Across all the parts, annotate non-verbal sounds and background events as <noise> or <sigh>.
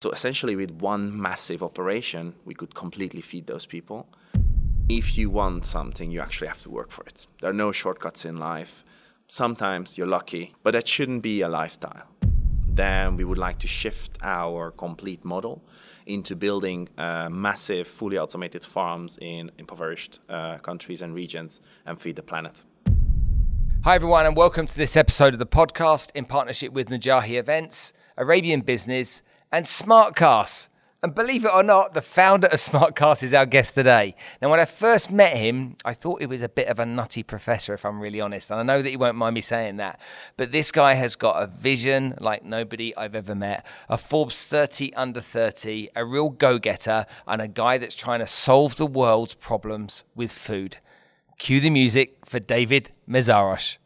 So essentially, with one massive operation, we could completely feed those people. If you want something, you actually have to work for it. There are no shortcuts in life. Sometimes you're lucky, but that shouldn't be a lifestyle. Then we would like to shift our complete model into building uh, massive, fully automated farms in impoverished uh, countries and regions and feed the planet. Hi, everyone, and welcome to this episode of the podcast in partnership with Najahi Events, Arabian Business, and Smartkas. And believe it or not, the founder of <laughs> Smartkas is our guest today. Now, when I first met him, I thought he was a bit of a nutty professor, if I'm really honest. And I know that he won't mind me saying that. But this guy has got a vision like nobody I've ever met a Forbes 30 under 30, a real go getter, and a guy that's trying to solve the world's problems with food. Cue the music for David Meszaros.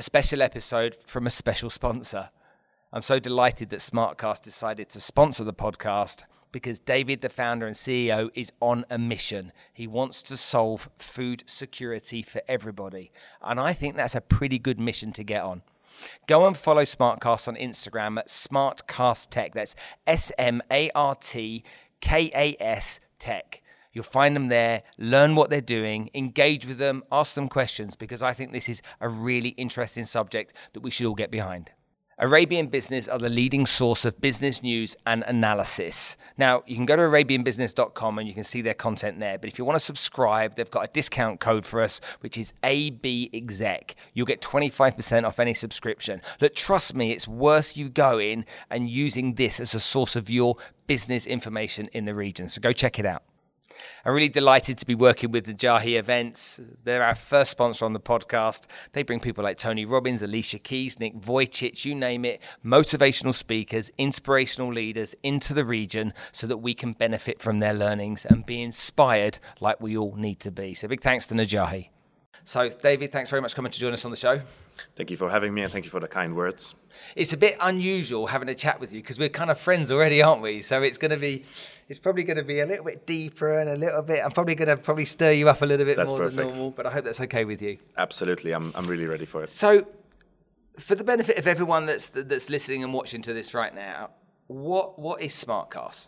A special episode from a special sponsor. I'm so delighted that Smartkas decided to sponsor the podcast because David, the founder and CEO, is on a mission. He wants to solve food security for everybody. And I think that's a pretty good mission to get on. Go and follow Smartkas on Instagram at Smartkas Tech. That's S M A R T K A S Tech. You'll find them there, learn what they're doing, engage with them, ask them questions, because I think this is a really interesting subject that we should all get behind. Arabian Business are the leading source of business news and analysis. Now, you can go to arabianbusiness.com and you can see their content there. But if you want to subscribe, they've got a discount code for us, which is ABEXEC. You'll get 25% off any subscription. Look, trust me, it's worth you going and using this as a source of your business information in the region. So go check it out. I'm really delighted to be working with the Najahi Events. They're our first sponsor on the podcast. They bring people like Tony Robbins, Alicia Keys, Nick Vujicic, you name it, motivational speakers, inspirational leaders into the region so that we can benefit from their learnings and be inspired like we all need to be. So big thanks to Najahi. So, David, thanks very much for coming to join us on the show. Thank you for having me and thank you for the kind words. It's a bit unusual having a chat with you because we're kind of friends already, aren't we? So it's going to be, it's probably going to be a little bit deeper and a little bit. I'm probably going to probably stir you up a little bit That's more perfect. than normal, but I hope that's okay with you. Absolutely, I'm, I'm really ready for it. So, for the benefit of everyone that's that's listening and watching to this right now, what what is Smartkas?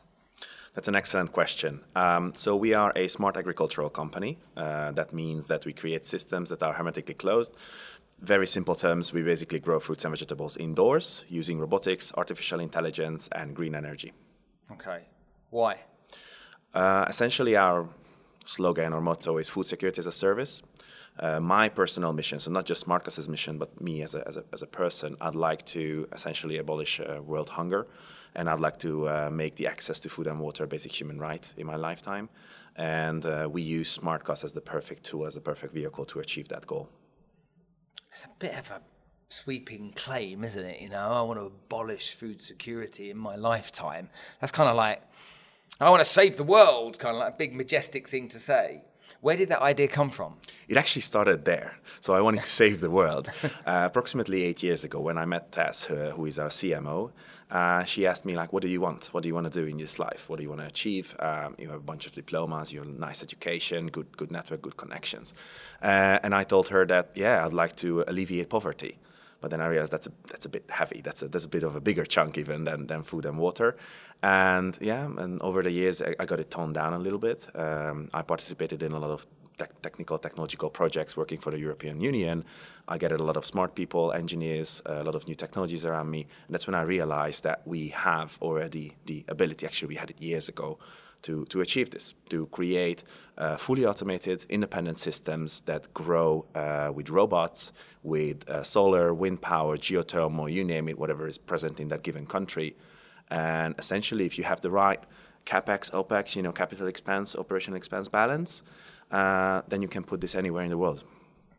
That's an excellent question. Um, so we are a smart agricultural company. Uh, that means that we create systems that are hermetically closed. Very simple terms, we basically grow fruits and vegetables indoors using robotics, artificial intelligence, and green energy. Okay, why? Uh, essentially, our slogan or motto is food security as a service. Uh, my personal mission, so not just Marcus's mission, but me as a, as a, as a person, I'd like to essentially abolish uh, world hunger and I'd like to uh, make the access to food and water a basic human right in my lifetime. And uh, we use Smartkas as the perfect tool, as the perfect vehicle to achieve that goal. It's a bit of a sweeping claim, isn't it? You know, I want to abolish food security in my lifetime. That's kind of like, I want to save the world, kind of like a big majestic thing to say. Where did that idea come from? It actually started there. So I wanted to save the world. <laughs> Uh, approximately eight years ago, when I met Tess, uh, who is our CMO, uh, she asked me like, "What do you want? What do you want to do in this life? What do you want to achieve? Um, you have a bunch of diplomas, you have a nice education, good good network, good connections." Uh, and I told her that, yeah, I'd like to alleviate poverty. But then I realized that's a that's a bit heavy. That's a that's a bit of a bigger chunk even than, than food and water. And yeah, and over the years I, I got it toned down a little bit. Um, I participated in a lot of te- technical technological projects working for the European Union. I gathered a lot of smart people, engineers, a lot of new technologies around me. And that's when I realized that we have already the ability. Actually, we had it years ago to, to achieve this, to create uh, fully automated, independent systems that grow uh, with robots, with uh, solar, wind power, geothermal, you name it, whatever is present in that given country. And essentially, if you have the right capex, opex, you know, capital expense, operational expense balance, uh, then you can put this anywhere in the world.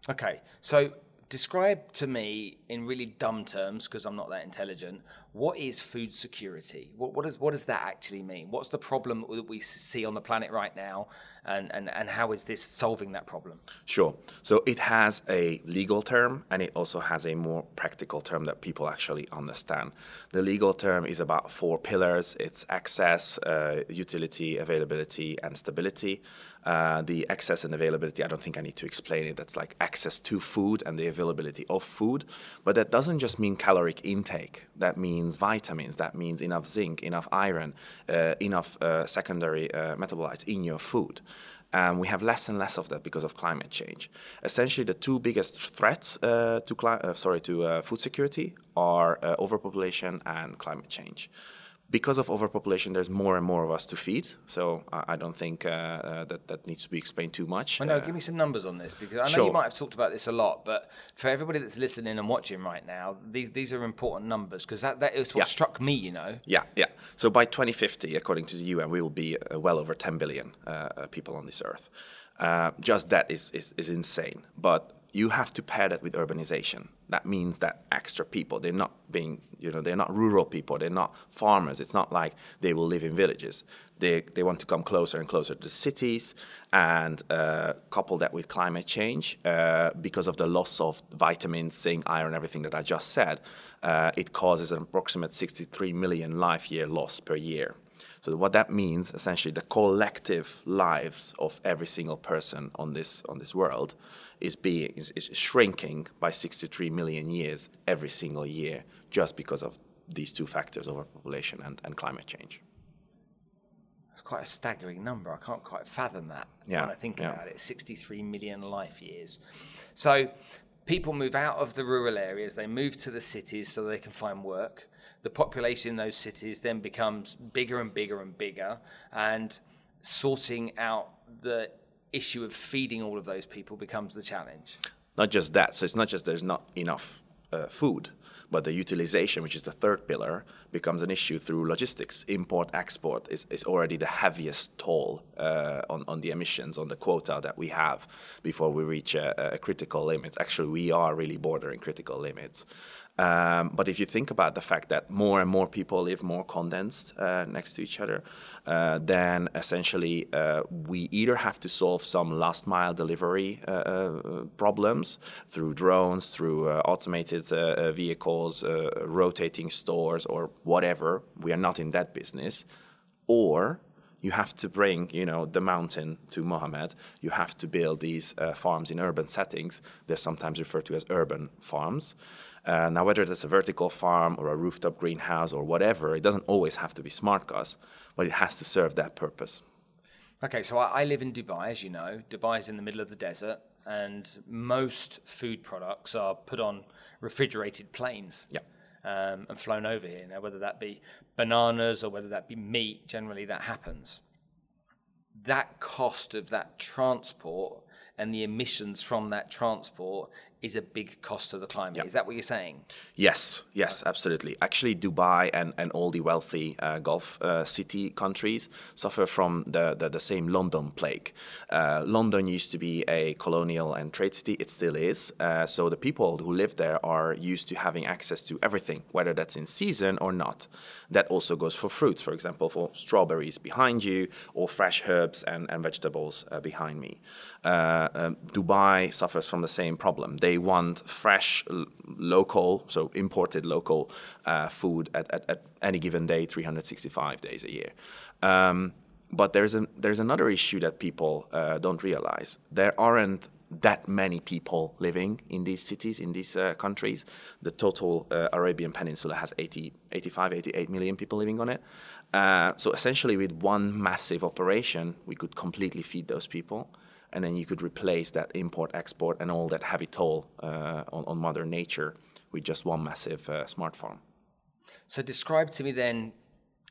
Okay, so describe to me in really dumb terms, because I'm not that intelligent, what is food security? What, what, does, what does that actually mean? What's the problem that we see on the planet right now? And, and, and how is this solving that problem? Sure. So it has a legal term and it also has a more practical term that people actually understand. The legal term is about four pillars it's access, uh, utility, availability, and stability. Uh, the access and availability, I don't think I need to explain it. That's like access to food and the availability of food. But that doesn't just mean caloric intake. That means vitamins. That means enough zinc, enough iron, uh, enough uh, secondary uh, metabolites in your food. And we have less and less of that because of climate change. Essentially, the two biggest threats uh, to sorry to food security are overpopulation and climate change because of overpopulation, there's more and more of us to feed. So I, I don't think uh, uh, that that needs to be explained too much. I know. Uh, give me some numbers on this because I know sure. you might have talked about this a lot, but for everybody that's listening and watching right now, these these are important numbers because that that is what yeah. struck me. You know. Yeah, yeah. So by 2050, according to the UN, we will be uh, well over 10 billion uh, uh, people on this earth. just that is, is is insane, but you have to pair that with urbanization. That means that extra people, they're not being, you know, they're not rural people, they're not farmers. It's not like they will live in villages. They, they want to come closer and closer to the cities and uh, couple that with climate change uh, because of the loss of vitamins, zinc, iron, everything that I just said. Uh, it causes an approximate 63 million life year loss per year. So what that means, essentially, the collective lives of every single person on this on this world is being is, is shrinking by 63 million years every single year just because of these two factors overpopulation and, and climate change it's quite a staggering number i can't quite fathom that yeah. when i think yeah. about it 63 million life years so people move out of the rural areas they move to the cities so they can find work the population in those cities then becomes bigger and bigger and bigger and sorting out the issue of feeding all of those people becomes the challenge. Not just that. So it's not just there's not enough uh, food, but the utilization, which is the third pillar, becomes an issue through logistics. Import export is, is already the heaviest toll uh, on, on the emissions, on the quota that we have before we reach a, a critical limit. Actually, we are really bordering critical limits. Um, but if you think about the fact that more and more people live more condensed uh, next to each other, uh, then essentially uh, we either have to solve some last mile delivery uh, uh, problems through drones, through uh, automated vehicles, rotating stores, or whatever. We are not in that business. Or you have to bring you know the mountain to Mohammed. You have to build these farms in urban settings. They're sometimes referred to as urban farms. Uh, now, whether that's a vertical farm or a rooftop greenhouse or whatever, it doesn't always have to be Smartkas, but it has to serve that purpose. Okay, so I, I live in Dubai, as you know. Dubai is in the middle of the desert, and most food products are put on refrigerated planes. Yeah. Um, and flown over here. Now, whether that be bananas or whether that be meat, generally that happens. That cost of that transport and the emissions from that transport is a big cost to the climate. Is that what you're saying? Yes, yes, absolutely. Actually, Dubai and, and all the wealthy uh, Gulf uh, city countries suffer from the, the, the same London plague. Uh, London used to be a colonial and trade city, it still is. Uh, so the people who live there are used to having access to everything, whether that's in season or not. That also goes for fruits, for example, for strawberries behind you or fresh herbs and, and vegetables uh, behind me. Uh, um, Dubai suffers from the same problem. They want fresh, local, so imported local uh, food at, at, at, any given day, 365 days a year. Um, but there's, there's another issue that people uh, don't realize. There aren't that many people living in these cities, in these uh, countries. The total uh, Arabian Peninsula has 80, 85, 88 million people living on it. Uh, so essentially, with one massive operation, we could completely feed those people. And then you could replace that import, export, and all that heavy toll uh, on, on, Mother Nature with just one massive uh, smart farm. So, describe to me then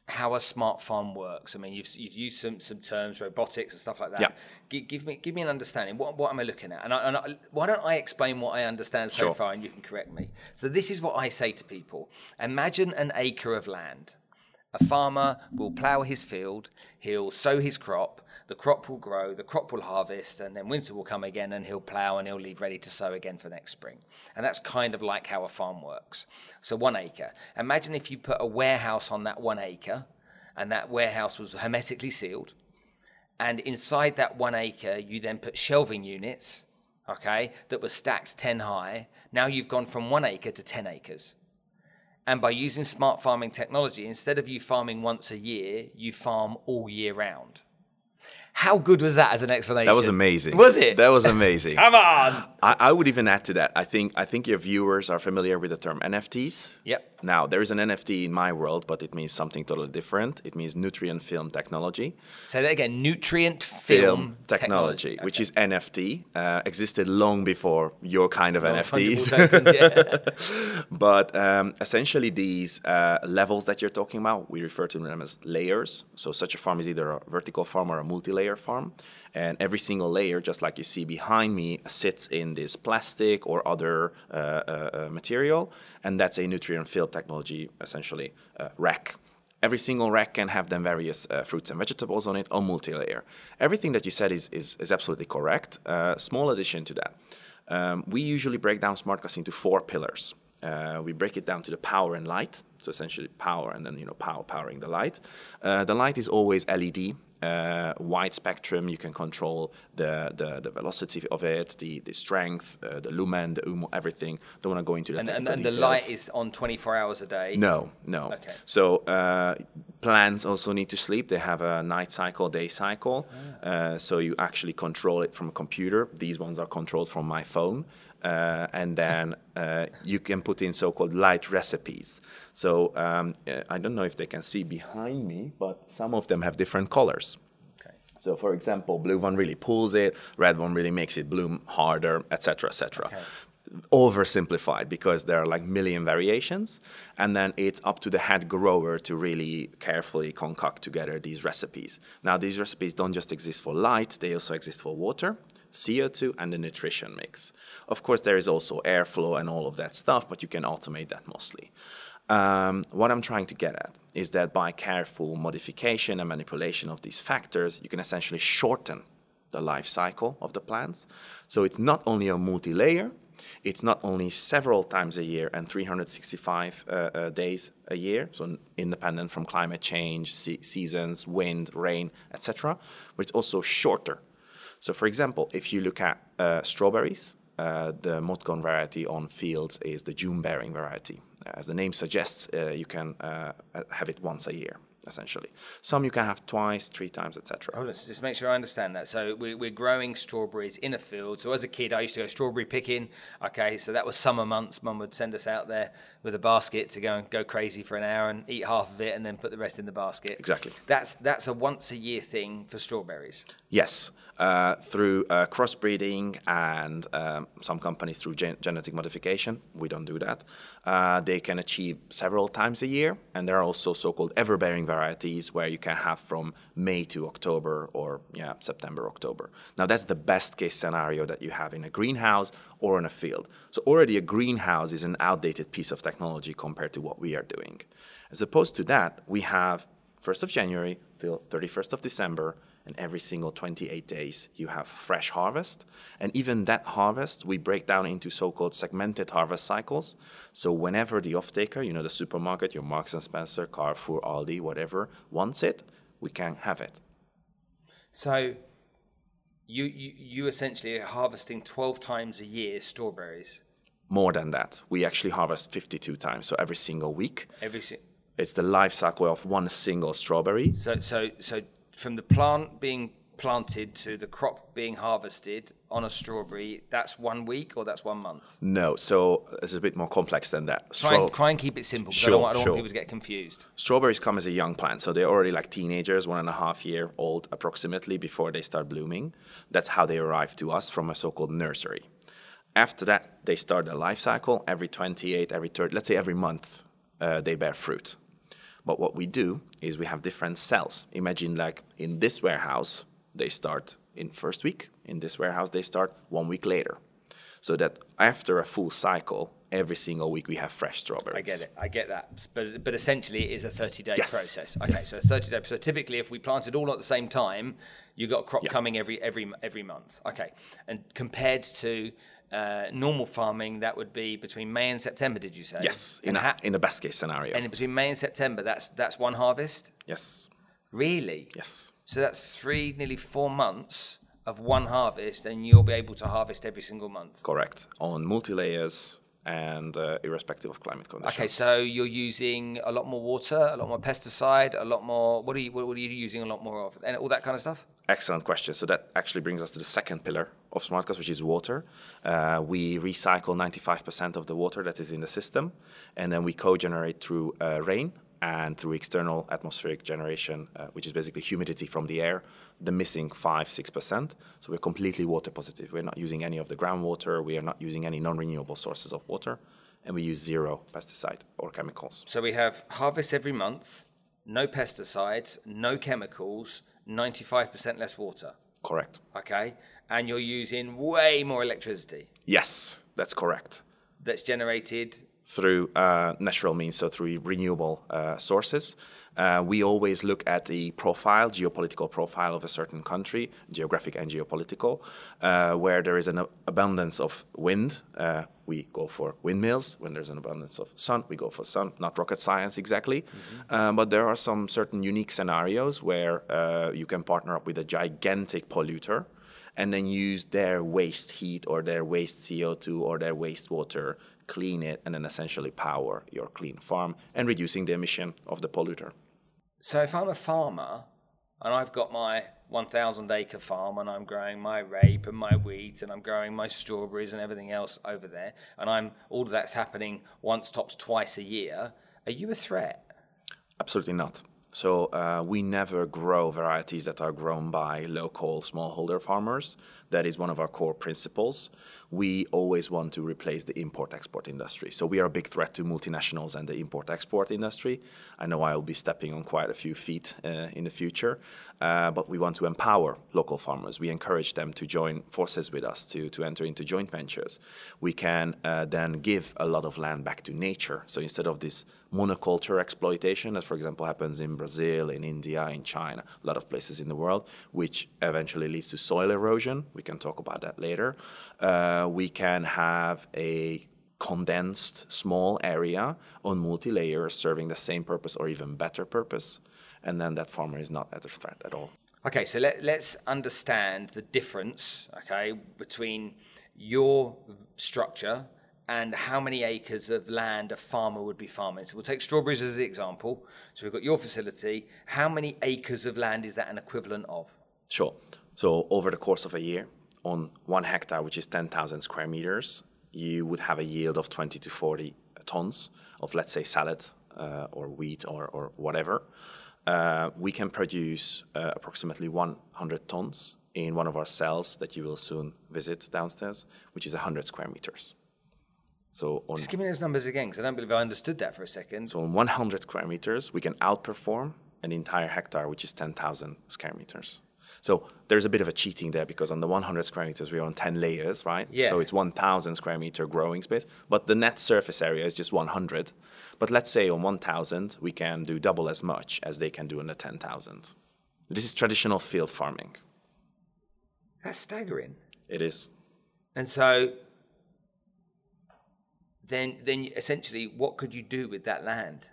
how a smart farm works. I mean, you've, you've used some, some terms, robotics and stuff like that. Yeah. G- give me give me an understanding. What, what am I looking at? And, I, and I, why don't I explain what I understand so sure. far, and you can correct me. So this is what I say to people: Imagine an acre of land, A farmer will plough his field, he'll sow his crop, the crop will grow, the crop will harvest, and then winter will come again and he'll plough and he'll leave ready to sow again for next spring. And that's kind of like how a farm works. So, one acre. Imagine if you put a warehouse on that one acre and that warehouse was hermetically sealed. And inside that one acre, you then put shelving units, okay, that were stacked 10 high. Now you've gone from one acre to 10 acres. And by using smart farming technology, instead of you farming once a year, you farm all year round. How good was that as an explanation? That was amazing. Was it? That was amazing. <laughs> Come on. I, I would even add to that. I think I think your viewers are familiar with the term NFTs. Yep. Now there is an NFT in my world, but it means something totally different. It means nutrient film technology. Say that again. Nutrient film, technology, which is NFT, uh, existed long before your kind of NFTs. Tokens, <laughs> yeah. but um, essentially, these uh, levels that you're talking about, we refer to them as layers. So such a farm is either a vertical farm or a multi-layer farm, and every single layer, just like you see behind me, sits in this plastic or other uh, uh, uh material, and that's a nutrient film technology, essentially uh, rack. Every single rack can have then various uh, fruits and vegetables on it or multi-layer. Everything that you said is, is, is absolutely correct. Uh, small addition to that. Um, we usually break down Smartkas into four pillars. Uh, we break it down to the power and light. So essentially power and then, you know, power powering the light. Uh, the light is always LED uh, wide spectrum. You can control the, the, the velocity of it, the, the strength, uh, the lumen, the UMO, everything. Don't want to go into the and, and, and the light is on 24 hours a day? No, no. Okay. So uh, plants also need to sleep. They have a night cycle, day cycle. Ah. Uh, so you actually control it from a computer. These ones are controlled from my phone. Uh, and then uh, you can put in so-called light recipes. So um, uh, I don't know if they can see behind me, but some of them have different colors. Okay. So, for example, blue one really pulls it, red one really makes it bloom harder, etc., etc. Okay. Oversimplified because there are like million variations, and then it's up to the head grower to really carefully concoct together these recipes. Now, these recipes don't just exist for light; they also exist for water, CO2 and the nutrition mix. Of course, there is also airflow and all of that stuff, but you can automate that mostly. Um, what I'm trying to get at is that by careful modification and manipulation of these factors, you can essentially shorten the life cycle of the plants. So it's not only a multi layer, it's not only several times a year and 365 uh, uh, days a year, so independent from climate change, se- seasons, wind, rain, etc., but it's also shorter so, for example, if you look at uh, strawberries, uh, the Motgon variety on fields is the June bearing variety. As the name suggests, uh, you can uh, have it once a year essentially. Some you can have twice, three times, etc. Hold on, so just make sure I understand that. So we, we're growing strawberries in a field. So as a kid, I used to go strawberry picking. Okay, so that was summer months. Mum would send us out there with a basket to go and go crazy for an hour and eat half of it, and then put the rest in the basket. Exactly. That's that's a once a year thing for strawberries. Yes, uh, through uh, crossbreeding and um, some companies through gen- genetic modification. We don't do that. Uh, they can achieve several times a year, and there are also so-called ever-bearing varieties where you can have from May to October or yeah September October. Now that's the best case scenario that you have in a greenhouse or in a field. So already a greenhouse is an outdated piece of technology compared to what we are doing. As opposed to that, we have 1st of January till 31st of December and every single 28 days you have fresh harvest. And even that harvest, we break down into so-called segmented harvest cycles. So whenever the off-taker, you know, the supermarket, your Marks and Spencer, Carrefour, Aldi, whatever, wants it, we can have it. So you, you, you essentially are harvesting 12 times a year strawberries. More than that. We actually harvest 52 times, so every single week. Every single it's the life cycle of one single strawberry. So, so, so from the plant being planted to the crop being harvested on a strawberry, that's one week or that's one month? No, so it's a bit more complex than that. Try, and, try and keep it simple because sure, I don't, I don't sure. want people to get confused. Strawberries come as a young plant, so they're already like teenagers, one and a half year old approximately before they start blooming. That's how they arrive to us from a so called nursery. After that, they start their life cycle every 28, every 30, let's say every month, uh, they bear fruit. But what we do is we have different cells. Imagine like in this warehouse, they start in first week. In this warehouse, they start one week later. So that after a full cycle, every single week we have fresh strawberries. I get it. I get that. But but essentially, it is a 30 day Yes. process. Okay, Yes. so 30 day. So typically, if we planted all at the same time, you got a crop Yeah. coming every every every month. Okay, and compared to uh, normal farming, that would be between May and September. Did you say? Yes, And, in, a, ha- in the best case scenario. and between May and September, that's that's one harvest. yes, Really? yes. So that's three, nearly four months of one harvest, and you'll be able to harvest every single month. Correct. On multi layers and uh, irrespective of climate conditions. Okay, so you're using a lot more water, a lot more pesticide, a lot more. What are you? What are you using a lot more of, and all that kind of stuff? Excellent question. So that actually brings us to the second pillar of Smartkas, which is water. Uh, we recycle 95% of the water that is in the system, and then we co-generate through uh, rain and through external atmospheric generation, uh, which is basically humidity from the air, the missing five six percent. So we're completely water positive. We're not using any of the groundwater. We are not using any non-renewable sources of water, and we use zero pesticide or chemicals. So we have harvest every month, no pesticides, no chemicals, 95% less water. Correct. Okay, and you're using way more electricity Yes, that's correct. that's generated. Through uh, natural means, so through renewable uh, sources. Uh, we always look at the profile, geopolitical profile of a certain country, geographic and geopolitical, uh, where there is an abundance of wind. Uh, we go for windmills. When there's an abundance of sun, we go for sun. Not rocket science exactly, uh, but there are some certain unique scenarios where uh, you can partner up with a gigantic polluter and then use their waste heat or their waste CO2 or their wastewater, clean it, and then essentially power your clean farm and reducing the emission of the polluter. So if I'm a farmer and I've got my 1,000 acre farm and I'm growing my rape and my wheat and I'm growing my strawberries and everything else over there, and I'm all of that's happening once, tops twice a year, are you a threat? Absolutely not. So uh, we never grow varieties that are grown by local smallholder farmers. That is one of our core principles. We always want to replace the import-export industry. So we are a big threat to multinationals and the import-export industry. I know I will be stepping on quite a few feet uh, in the future, uh, but we want to empower local farmers. We encourage them to join forces with us to, to enter into joint ventures. We can uh, then give a lot of land back to nature. So instead of this monoculture exploitation as for example, happens in Brazil, in India, in China, a lot of places in the world, which eventually leads to soil erosion. We can talk about that later. Uh, we can have a condensed small area on multi layers serving the same purpose or even better purpose. And then that farmer is not at a threat at all. Okay, so let, let's understand the difference, okay, between your structure and how many acres of land a farmer would be farming. So we'll take strawberries as the example. So we've got your facility. How many acres of land is that an equivalent of? Sure. So over the course of a year, on one hectare, which is 10,000 square meters, you would have a yield of 20 to 40 tons of, let's say, salad uh, or wheat or, or whatever. Uh, we can produce uh, approximately 100 tons in one of our cells that you will soon visit downstairs, which is 100 square meters. So on Just give me those numbers again, because I don't believe I understood that for a second. so on 100 square meters, we can outperform an entire hectare, which is 10,000 square meters. So there's a bit of a cheating there because on the 100 square meters, we're on 10 layers, right? Yeah. So it's 1,000 square meter growing space, but the net surface area is just 100. But let's say on 1,000, we can do double as much as they can do on the 10,000. This is traditional field farming. That's staggering. It is. And so then, then essentially, what could you do with that land?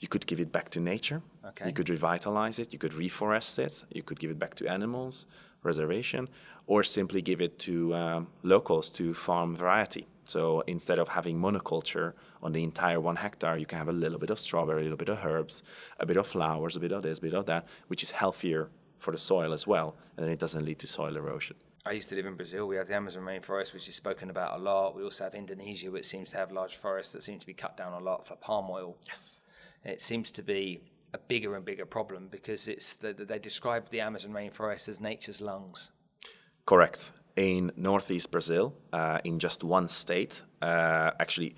You could give it back to nature. Okay. You could revitalize it. You could reforest it. You could give it back to animals, reservation, or simply give it to um, locals to farm variety. So instead of having monoculture on the entire one hectare, you can have a little bit of strawberry, a little bit of herbs, a bit of flowers, a bit of this, a bit of that, which is healthier for the soil as well, and then it doesn't lead to soil erosion. I used to live in Brazil. We have the Amazon rainforest, which is spoken about a lot. We also have Indonesia, which seems to have large forests that seem to be cut down a lot for palm oil. Yes. It seems to be a bigger and bigger problem because it's the, they describe the Amazon rainforest as nature's lungs. Correct. In northeast Brazil, uh, in just one state, uh, actually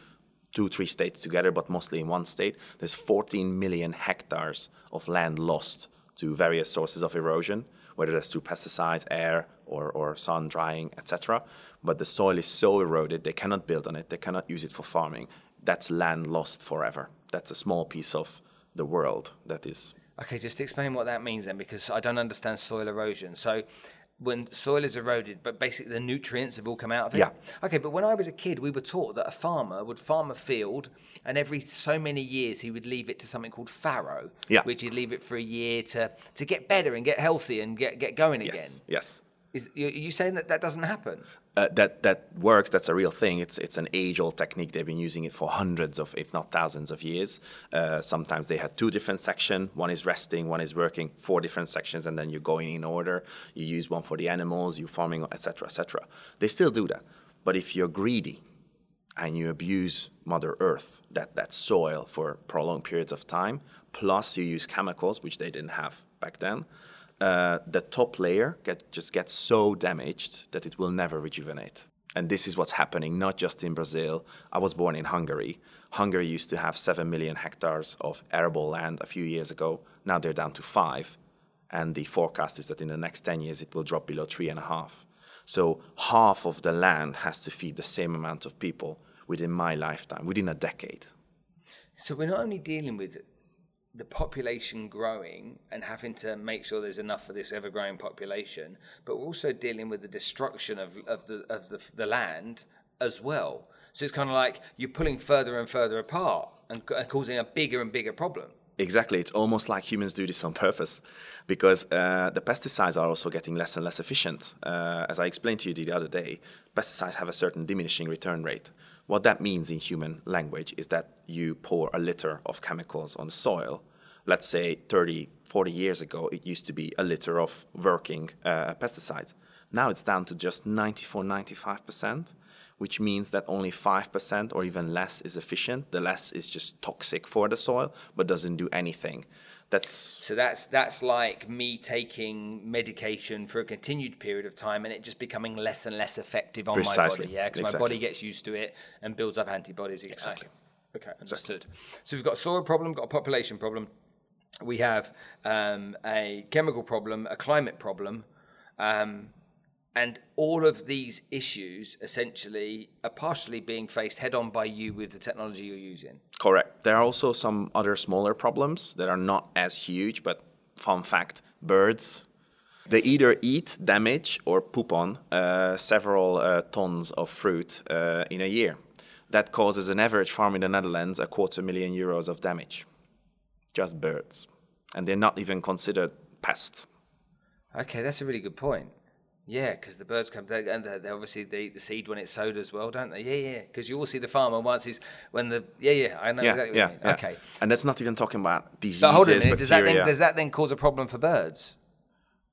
two, three states together, but mostly in one state, there's 14 million hectares of land lost to various sources of erosion, whether that's through pesticides, air, or, or sun drying, etc. But the soil is so eroded, they cannot build on it, they cannot use it for farming. That's land lost forever. That's a small piece of the world that is. Okay, just explain what that means then, because I don't understand soil erosion. So, when soil is eroded, but basically the nutrients have all come out of it. Yeah. Okay, but when I was a kid, we were taught that a farmer would farm a field, and every so many years he would leave it to something called farrow, Yeah. which he'd leave it for a year to to get better and get healthy and get get going again. Yes. Yes. Is are you saying that that doesn't happen? Uh, that that works. That's a real thing. It's it's an age-old technique. They've been using it for hundreds of, if not thousands, of years. Uh, sometimes they had two different sections. One is resting, one is working. Four different sections, and then you're going in order. You use one for the animals, you farming, etc., etc. They still do that, but if you're greedy and you abuse Mother Earth, that that soil for prolonged periods of time, plus you use chemicals, which they didn't have back then uh, the top layer get, just gets so damaged that it will never rejuvenate. And this is what's happening not just in Brazil. I was born in Hungary. Hungary used to have 7 million hectares of arable land a few years ago. Now they're down to five. And the forecast is that in the next 10 years it will drop below three and a half. So half of the land has to feed the same amount of people within my lifetime, within a decade. So we're not only dealing with the population growing and having to make sure there's enough for this ever growing population, but we're also dealing with the destruction of, of, the, of the, the land as well. So it's kind of like you're pulling further and further apart and, and causing a bigger and bigger problem. Exactly. It's almost like humans do this on purpose because uh, the pesticides are also getting less and less efficient. Uh, as I explained to you the other day, pesticides have a certain diminishing return rate. What that means in human language is that you pour a liter of chemicals on soil. Let's say 30, 40 years ago, it used to be a liter of working uh, pesticides. Now it's down to just 94, 95% which means that only 5% or even less is efficient. The less is just toxic for the soil, but doesn't do anything. That's so that's that's like me taking medication for a continued period of time and it just becoming less and less effective on Precisely. my body. Yeah, because Exactly. my body gets used to it and builds up antibodies. Exactly. Okay, understood. So we've got a soil problem, got a population problem. We have um, a chemical problem, a climate problem, um, and all of these issues essentially are partially being faced head on by you with the technology you're using. correct. There are also some other smaller problems that are not as huge, but fun fact birds. They either eat, damage, or poop on uh, several uh, tons of fruit uh, in a year. That causes an average farm in the Netherlands a quarter million euros of damage. Just birds. And they're not even considered pests. Okay, that's a really good point. Yeah, because the birds come, they, and they, they obviously they eat the seed when it's sowed as well, don't they? Yeah, yeah. Because you all see the farmer once he's when the yeah, yeah. I know Yeah, exactly yeah, what you mean. yeah. Okay, And that's not even talking about diseases, but hold on a minute. Does that bacteria. then does that then cause a problem for birds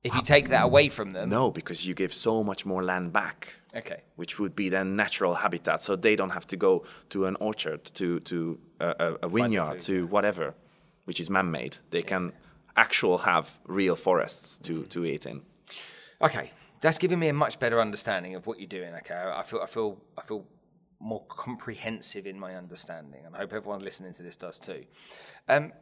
if you um, take that away from them? No, because you give so much more land back. Okay. Which would be then natural habitat, so they don't have to go to an orchard, to to uh, a, a, a vineyard, to whatever, which is man-made. They can actual have real forests to to eat in. Okay, that's giving me a much better understanding of what you're doing. Okay, I feel, I feel, I feel more comprehensive in my understanding, and I hope everyone listening to this does too. Um,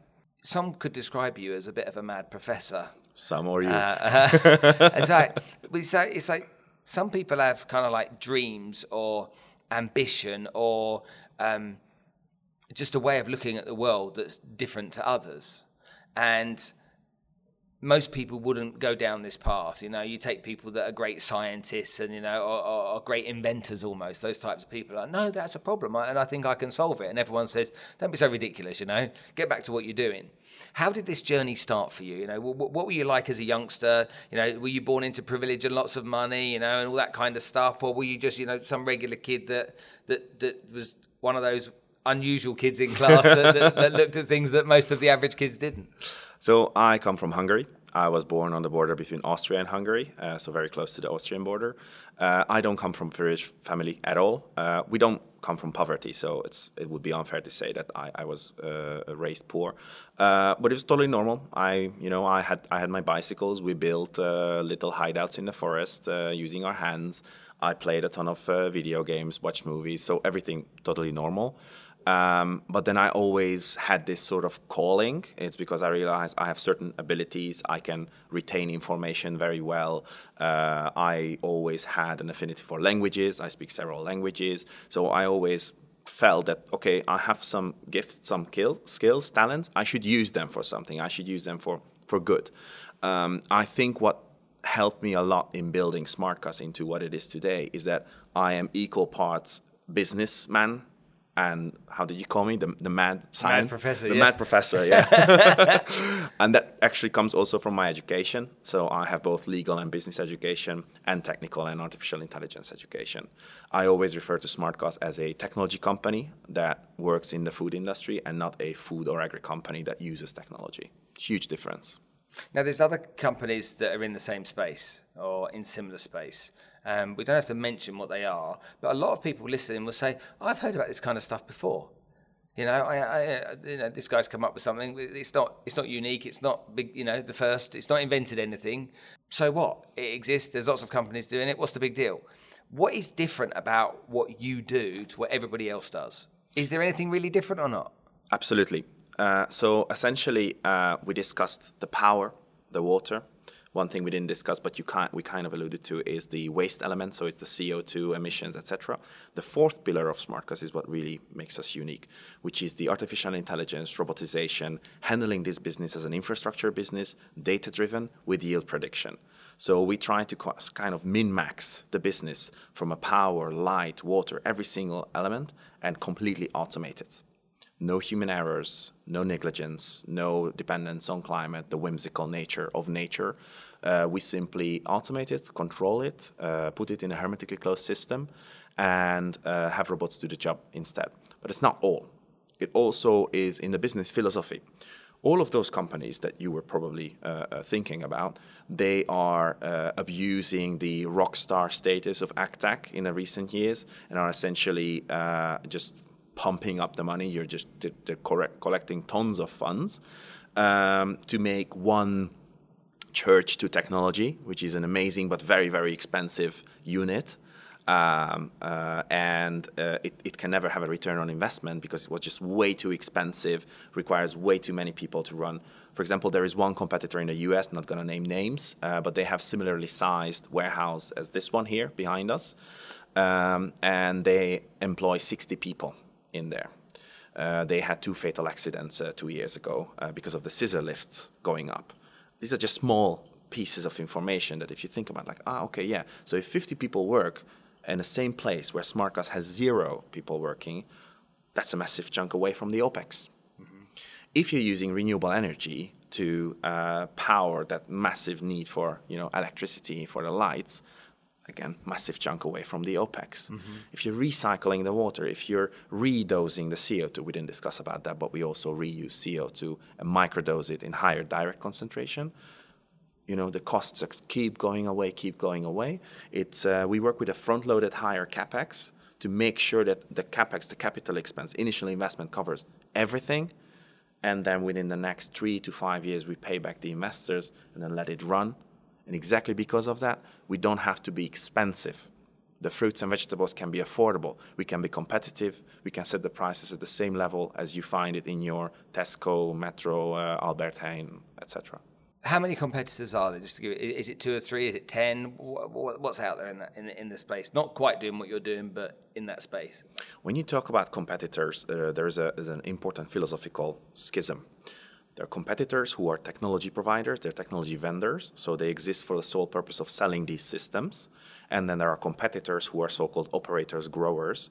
some could describe you as a bit of a mad professor. Some or you. Uh, <laughs> it's like, it's like, it's like some people have kind of like dreams or ambition or um, just a way of looking at the world that's different to others, and most people wouldn't go down this path. You know, you take people that are great scientists and you know, are, or great inventors almost. Those types of people are like, no, that's a problem, and I think I can solve it. And everyone says, don't be so ridiculous. You know, get back to what you're doing. How did this journey start for you? You know, what, what were you like as a youngster? You know, were you born into privilege and lots of money? You know, and all that kind of stuff, or were you just you know some regular kid that that that was one of those unusual kids in class that, that, that looked at things that most of the average kids didn't? So I come from Hungary. I was born on the border between Austria and Hungary, uh, so very close to the Austrian border. Uh, I don't come from a privileged family at all. Uh, we don't come from poverty, so it would be unfair to say that I, I was uh, raised poor. Uh, but it was totally normal. I, you know, I had I had my bicycles. We built uh, little hideouts in the forest using our hands. I played a ton of video games, watched movies, so everything totally normal. Um, but then I always had this sort of calling. It's because I realized I have certain abilities. I can retain information very well. Uh, I always had an affinity for languages. I speak several languages. So I always felt that, okay, I have some gifts, some skills, skills talents. I should use them for something. I should use them for, for good. Um, I think what helped me a lot in building Smartkas into what it is today is that I am equal parts businessman and how did you call me? The, the mad science mad professor the yeah. mad professor yeah. <laughs> <laughs> And that actually comes also from my education. So i have both legal and business education and technical and artificial intelligence education. I always refer to Smartkas as a technology company that works in the food industry and not a food or agri company that uses technology. Huge difference now, there's other companies that are in the same space or in similar space. Um, we don't have to mention what they are, but a lot of people listening will say, "I've heard about this kind of stuff before." You know, I, I, you know, this guy's come up with something. It's not, it's not unique. It's not big. You know, the first. It's not invented anything. So what? It exists. There's lots of companies doing it. What's the big deal? What is different about what you do to what everybody else does? Is there anything really different or not? Absolutely. Uh, so essentially, uh, we discussed the power, the water. One thing we didn't discuss, but you can't, we kind of alluded to, is the waste element. So it's the CO2 emissions, etc. The fourth pillar of Smartkas is what really makes us unique, which is the artificial intelligence, robotization, handling this business as an infrastructure business, data-driven with yield prediction. So we try to kind of min-max the business from a power, light, water, every single element, and completely automate it no human errors, no negligence, no dependence on climate, the whimsical nature of nature. Uh, we simply automate it, control it, uh, put it in a hermetically closed system, and uh, have robots do the job instead. But it's not all. It also is in the business philosophy. All of those companies that you were probably uh, uh, thinking about, they are uh, abusing the rock star status of AgTech in the recent years and are essentially just pumping up the money. You're just correct, collecting tons of funds um, to make one church to technology, which is an amazing but very very expensive unit. Um, uh, and uh, it, it, can never have a return on investment because it was just way too expensive, requires way too many people to run. For example, there is one competitor in the US, not going to name names, uh, but they have similarly sized warehouse as this one here behind us, um, and they employ 60 people in there. Uh, they had two fatal accidents uh, two years ago uh, because of the scissor lifts going up. These are just small pieces of information that if you think about like ah okay yeah so if 50 people work in the same place where Smartkas has zero people working that's a massive chunk away from the opex mm-hmm. if you're using renewable energy to uh, power that massive need for you know electricity for the lights again, massive chunk away from the OPEX. Mm-hmm. If you're recycling the water, if you're redosing the CO2, we didn't discuss about that, but we also reuse CO2 and microdose it in higher direct concentration. You know, the costs keep going away, keep going away. It's, uh, we work with a front-loaded higher CapEx to make sure that the CapEx, the capital expense, initial investment covers everything. And then within the next three to five years, we pay back the investors and then let it run and exactly because of that, we don't have to be expensive. The fruits and vegetables can be affordable. We can be competitive. We can set the prices at the same level as you find it in your Tesco, Metro, uh, Albert Heijn, etc. How many competitors are there? Just to give it, is it two or three? Is it ten? What's out there in that in, in the space? Not quite doing what you're doing, but in that space. When you talk about competitors, uh, there is, a, is an important philosophical schism. There are competitors who are technology providers, they're technology vendors, so they exist for the sole purpose of selling these systems. And then there are competitors who are so called operators, growers,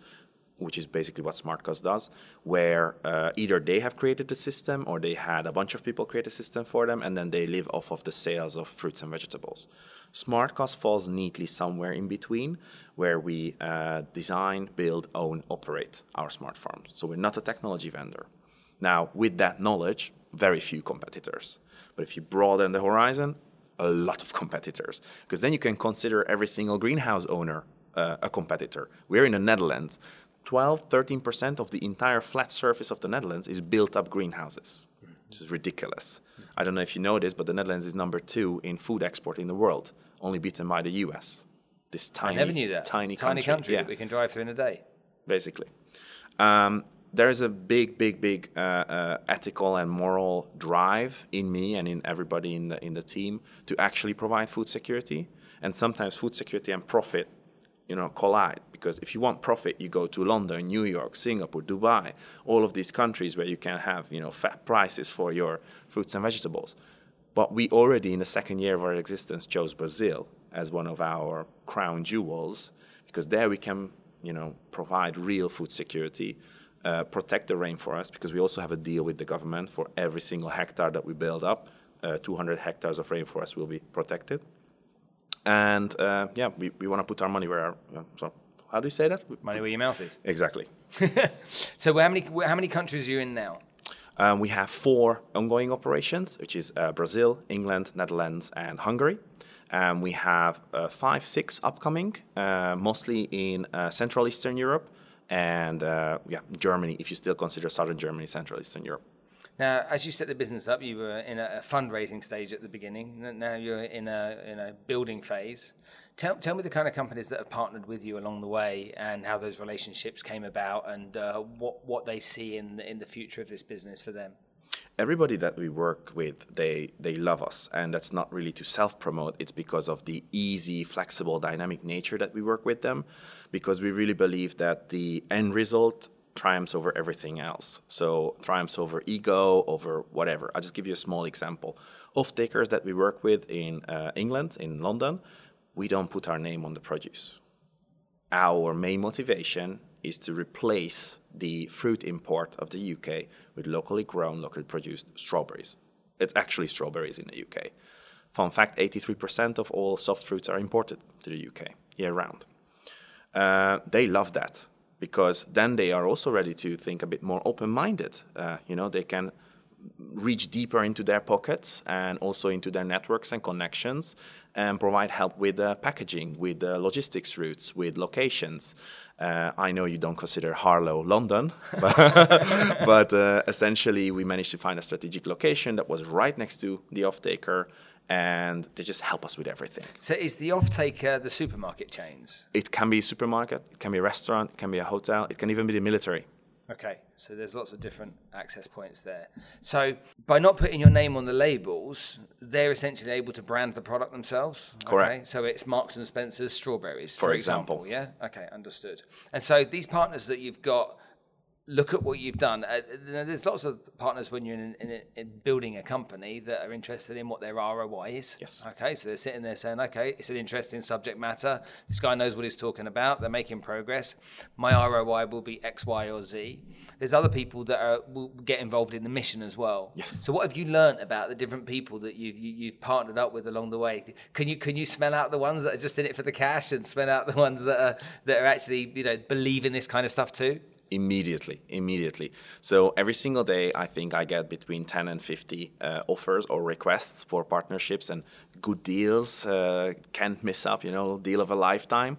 which is basically what Smartkas does, where uh, either they have created the system or they had a bunch of people create a system for them, and then they live off of the sales of fruits and vegetables. Smartkas falls neatly somewhere in between, where we uh, design, build, own, operate our smart farms. So we're not a technology vendor. Now, with that knowledge, very few competitors. But if you broaden the horizon, a lot of competitors. Because then you can consider every single greenhouse owner uh, a competitor. We're in the Netherlands. 12, 13% of the entire flat surface of the Netherlands is built up greenhouses, which is ridiculous. I don't know if you know this, but the Netherlands is number two in food export in the world, only beaten by the US. This tiny, I never knew that. tiny, tiny country, country yeah. that we can drive through in a day. Basically. Um, there is a big, big, big uh, uh, ethical and moral drive in me and in everybody in the in the team to actually provide food security. And sometimes food security and profit, you know, collide because if you want profit, you go to London, New York, Singapore, Dubai, all of these countries where you can have you know fat prices for your fruits and vegetables. But we already in the second year of our existence chose Brazil as one of our crown jewels because there we can you know provide real food security uh, protect the rainforest because we also have a deal with the government for every single hectare that we build up. Uh, 200 hectares of rainforest will be protected. And uh, yeah, we, we want to put our money where our. Uh, so, how do you say that? Money where your mouth is. Exactly. <laughs> so, how many, how many countries are you in now? Um, we have four ongoing operations, which is uh, Brazil, England, Netherlands, and Hungary. Um, we have uh, five, six upcoming, mostly in Central Eastern Europe and uh, yeah, Germany, if you still consider southern Germany, Central Eastern Europe. Now, as you set the business up, you were in a fundraising stage at the beginning. Now you're in a in a building phase. Tell, tell me the kind of companies that have partnered with you along the way, and how those relationships came about, and uh, what what they see in in the future of this business for them everybody that we work with they they love us. And that's not really to self promote it's because of the easy flexible dynamic nature that we work with them because we really believe that the end result triumphs over everything else. So triumphs over ego over whatever. I'll just give you a small example. Off takers that we work with in uh, england in london we don't put our name on the produce. Our main motivation is to replace the fruit import of the UK with locally grown, locally produced strawberries. It's actually strawberries in the UK. Fun fact 83% of all soft fruits are imported to the UK year round. Uh, they love that because then they are also ready to think a bit more open minded. Uh, you know, they can reach deeper into their pockets and also into their networks and connections and provide help with uh, packaging, with uh, logistics routes, with locations. Uh, I know you don't consider Harlow London, <laughs> but, <laughs> but uh, essentially we managed to find a strategic location that was right next to the off-taker and they just help us with everything. So is the off-taker the supermarket chains? It can be a supermarket, it can be a restaurant, it can be a hotel, it can even be the military. Okay, so there's lots of different access points there. So by not putting your name on the labels, they're essentially able to brand the product themselves. Correct. Okay? So it's Marks and Spencer's strawberries, for, for example. example. Yeah. Okay, understood. And so these partners that you've got look at what you've done. Uh, there's lots of partners when you're in, in, in, building a company that are interested in what their ROI is. Yes. Okay, so they're sitting there saying, okay, it's an interesting subject matter. This guy knows what he's talking about. They're making progress. My ROI will be X, Y, or Z. There's other people that are, will get involved in the mission as well. Yes. So what have you learned about the different people that you've you, have you have partnered up with along the way? Can you can you smell out the ones that are just in it for the cash and smell out the ones that are that are actually you know believe in this kind of stuff too? Immediately immediately. So every single day i think i get between 10 and 50 uh, offers or requests for partnerships and good deals uh, can't miss up you know deal of a lifetime.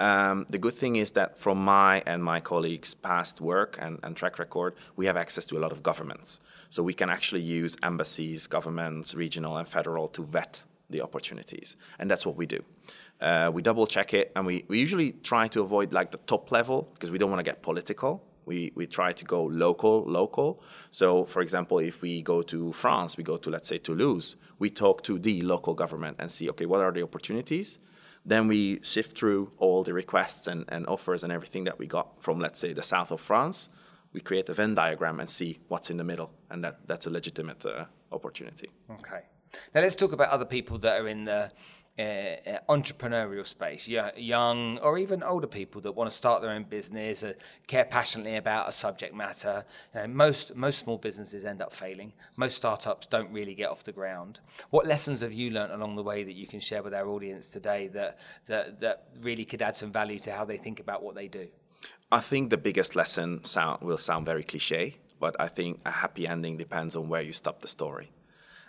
Um, the good thing is that from my and my colleagues past work and, and track record we have access to a lot of governments. So we can actually use embassies governments regional and federal to vet the opportunities. And that's what we do uh, we double check it, and we, we usually try to avoid like the top level because we don't want to get political. We, we try to go local, local. So, for example, if we go to France, we go to, let's say, Toulouse, we talk to the local government and see, okay, what are the opportunities? Then we sift through all the requests and, and offers and everything that we got from, let's say, the south of France. We create a Venn diagram and see what's in the middle, and that, that's a legitimate uh, opportunity. Okay. Now let's talk about other people that are in the uh, entrepreneurial space, young or even older people that want to start their own business, uh, care passionately about a subject matter. You know, most most small businesses end up failing. Most startups don't really get off the ground. What lessons have you learned along the way that you can share with our audience today that that that really could add some value to how they think about what they do? I think the biggest lesson sound will sound very cliche, but I think a happy ending depends on where you stop the story.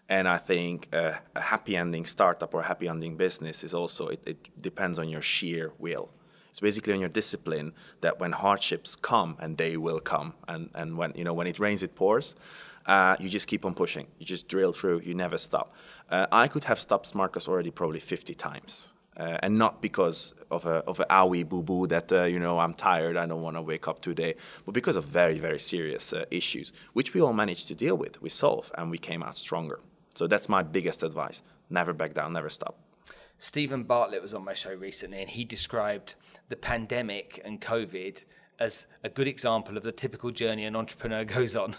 And I think a happy ending startup or a happy ending business is also, it, it depends on your sheer will. It's basically on your discipline that when hardships come, and they will come, and, and when, you know, when it rains, it pours, uh, you just keep on pushing. You just drill through, you never stop. Uh, I could have stopped Smartkas already probably 50 times. uh, and not because of a of a owie boo boo that uh, you know I'm tired, I don't want to wake up today, but because of very very serious uh, issues, which we all managed to deal with, we solve, and we came out stronger. So that's my biggest advice: never back down, never stop. Steven Bartlett was on my show recently, and he described the pandemic and COVID as a good example of the typical journey an entrepreneur <laughs> goes on.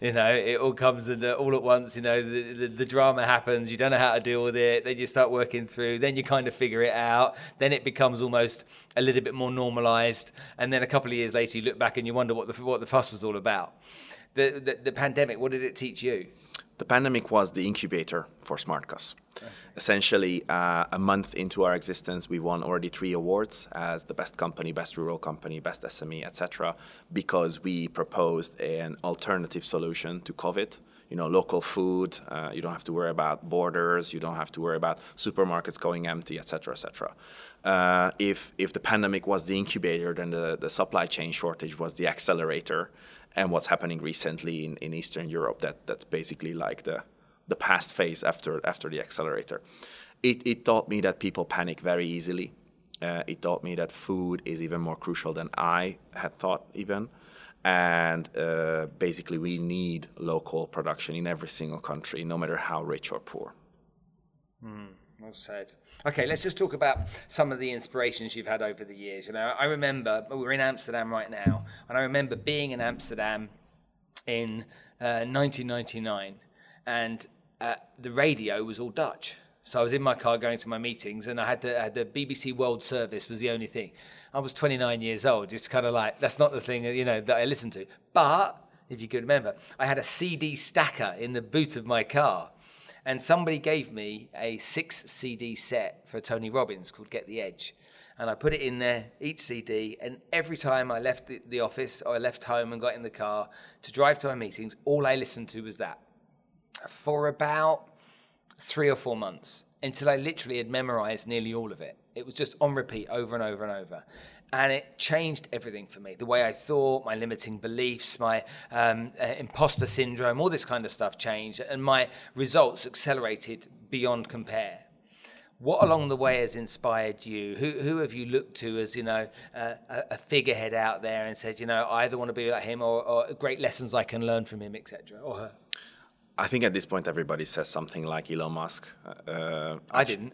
you know, it all comes in, uh, all at once. You know, the, the, the, drama happens. You don't know how to deal with it. Then you start working through. Then you kind of figure it out. Then it becomes almost a little bit more normalized. And then a couple of years later, you look back and you wonder what the what the fuss was all about. The the, the pandemic. What did it teach you? The pandemic was the incubator for Smartkas. Okay. Essentially, uh, a month into our existence, we won already three awards as the best company, best rural company, best SME, etc., because we proposed an alternative solution to COVID. You know, local food. Uh, you don't have to worry about borders. You don't have to worry about supermarkets going empty, etc., etc. Uh, if if the pandemic was the incubator, then the, the supply chain shortage was the accelerator and what's happening recently in, in Eastern Europe. That that's basically like the the past phase after after the accelerator. It it taught me that people panic very easily. Uh, it taught me that food is even more crucial than I had thought even. And uh, basically, we need local production in every single country, no matter how rich or poor. Mm. Well said. Okay, let's just talk about some of the inspirations you've had over the years. You know, I remember we're in Amsterdam right now, and I remember being in Amsterdam in uh, 1999, and uh, the radio was all Dutch. So I was in my car going to my meetings, and I had the, I had the BBC World Service was the only thing. I was 29 years old. It's kind of like that's not the thing you know that I listened to. But if you could remember, I had a CD stacker in the boot of my car and somebody gave me a six CD set for Tony Robbins called Get the Edge. And I put it in there, each CD, and every time I left the, the office or I left home and got in the car to drive to my meetings, all I listened to was that for about three or four months until I literally had memorized nearly all of it. It was just on repeat over and over and over and it changed everything for me. The way I thought, my limiting beliefs, my um, uh, imposter syndrome, all this kind of stuff changed, and my results accelerated beyond compare. What along the way has inspired you? Who, who have you looked to as you know uh, a, figurehead out there and said, you know, I either want to be like him or, or great lessons I can learn from him, etc. Or her? I think at this point everybody says something like Elon Musk. Uh, I didn't.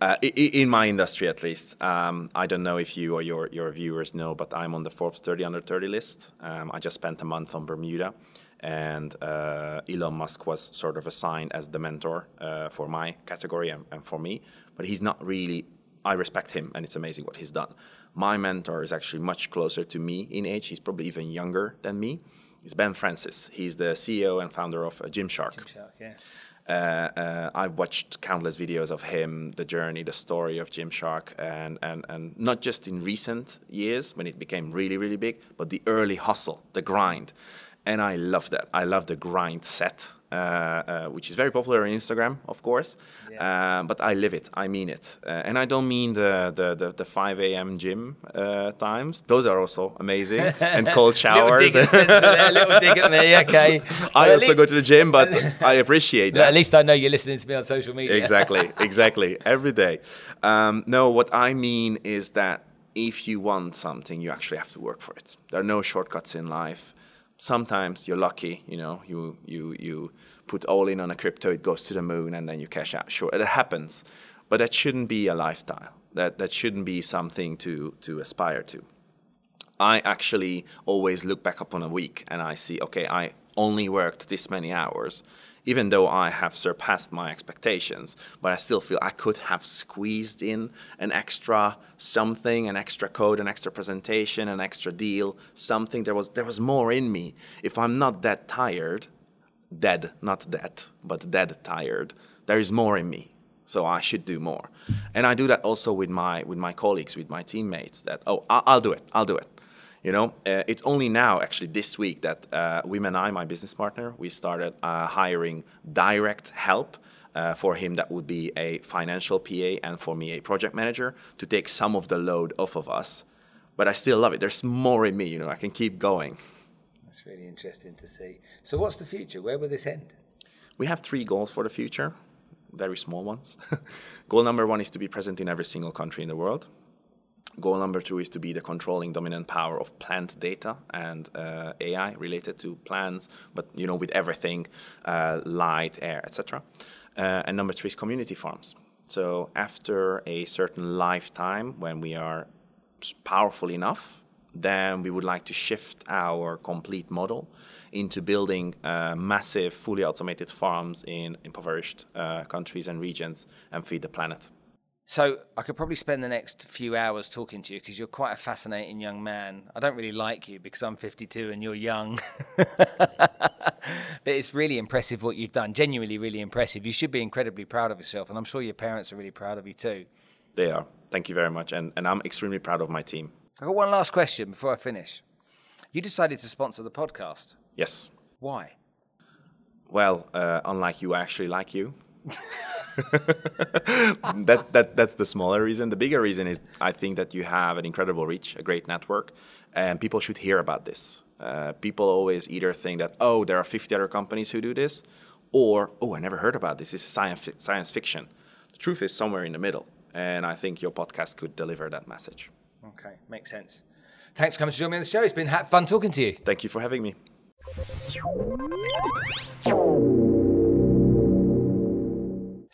Uh, in my industry, at least, um, I don't know if you or your, your viewers know, but I'm on the Forbes 30 under 30 list. Um, I just spent a month on Bermuda, and uh, Elon Musk was sort of assigned as the mentor uh, for my category and, and, for me. But he's not really. I respect him, and it's amazing what he's done. My mentor is actually much closer to me in age. He's probably even younger than me. He's Ben Francis. He's the CEO and founder of uh, Gymshark. Gymshark, yeah. Uh, uh, I've watched countless videos of him, the journey, the story of Gymshark, and, and, and not just in recent years when it became really, really big, but the early hustle, the grind. And I love that. I love the grind set. Uh, uh, which is very popular on Instagram, of course. Yeah. Uh, but I live it. I mean it, uh, and I don't mean the the, the, the 5 a.m. gym uh, times. Those are also amazing <laughs> and cold showers. little dig, Spencer, little dig at me. Okay. I also least, go to the gym, but <laughs> I appreciate that. At least I know you're listening to me on social media. exactly. <laughs> Exactly. Every day. Um, no, what I mean is that if you want something, you actually have to work for it. There are no shortcuts in life sometimes you're lucky, you know, you, you, you put all in on a crypto, it goes to the moon, and then you cash out. Sure, it happens. But that shouldn't be a lifestyle. That, that shouldn't be something to, to aspire to. I actually always look back upon a week and I see, okay, I only worked this many hours even though I have surpassed my expectations, but I still feel I could have squeezed in an extra something, an extra code, an extra presentation, an extra deal, something. There was there was more in me. If I'm not that tired, dead, not dead, but dead tired, there is more in me. So I should do more, and I do that also with my with my colleagues, with my teammates. That oh, I'll, I'll do it, I'll do it you know, uh, it's only now, actually, this week that uh, Women I, my business partner, we started uh, hiring direct help uh, for him. That would be a financial PA, and for me, a project manager to take some of the load off of us. But I still love it. There's more in me. You know, I can keep going. That's really interesting to see. So, what's the future? Where will this end? We have three goals for the future. very small ones. <laughs> goal number one is to be present in every single country in the world. Goal number two is to be the controlling dominant power of plant data and uh, AI related to plants, but you know with everything, uh, light, air, etc. Uh, and number three is community farms. So after a certain lifetime, when we are powerful enough, then we would like to shift our complete model into building uh, massive, fully automated farms in impoverished uh, countries and regions and feed the planet. So I could probably spend the next few hours talking to you because you're quite a fascinating young man. I don't really like you because I'm 52 and you're young. <laughs> but it's really impressive what you've done. Genuinely, really impressive. You should be incredibly proud of yourself, and I'm sure your parents are really proud of you too. They are. Thank you very much, and, and I'm extremely proud of my team. I've got one last question before I finish. You decided to sponsor the podcast. Yes. Why? Well, uh, unlike you, I actually like you. <laughs> <laughs> that, that that's the smaller reason. The bigger reason is I think that you have an incredible reach, a great network, and people should hear about this. Uh, people always either think that oh, there are 50 other companies who do this, or oh, I never heard about this. This is science science fiction. The truth is somewhere in the middle, and I think your podcast could deliver that message. Okay, makes sense. Thanks for coming to join me on the show. It's been fun talking to you. Thank you for having me.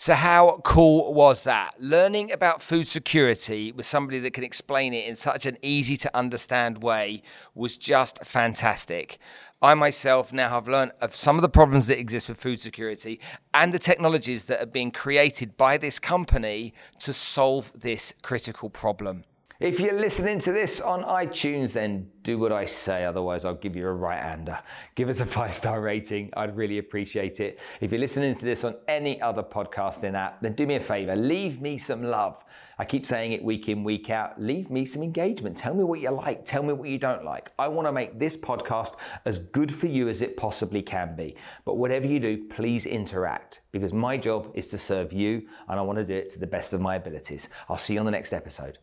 So, how cool was that? Learning about food security with somebody that can explain it in such an easy to understand way was just fantastic. I myself now have learned of some of the problems that exist with food security and the technologies that are being created by this company to solve this critical problem. If you're listening to this on iTunes, then do what I say, otherwise, I'll give you a right hander. Give us a five star rating, I'd really appreciate it. If you're listening to this on any other podcasting app, then do me a favor, leave me some love. I keep saying it week in, week out. Leave me some engagement. Tell me what you like, tell me what you don't like. I want to make this podcast as good for you as it possibly can be. But whatever you do, please interact because my job is to serve you and I want to do it to the best of my abilities. I'll see you on the next episode.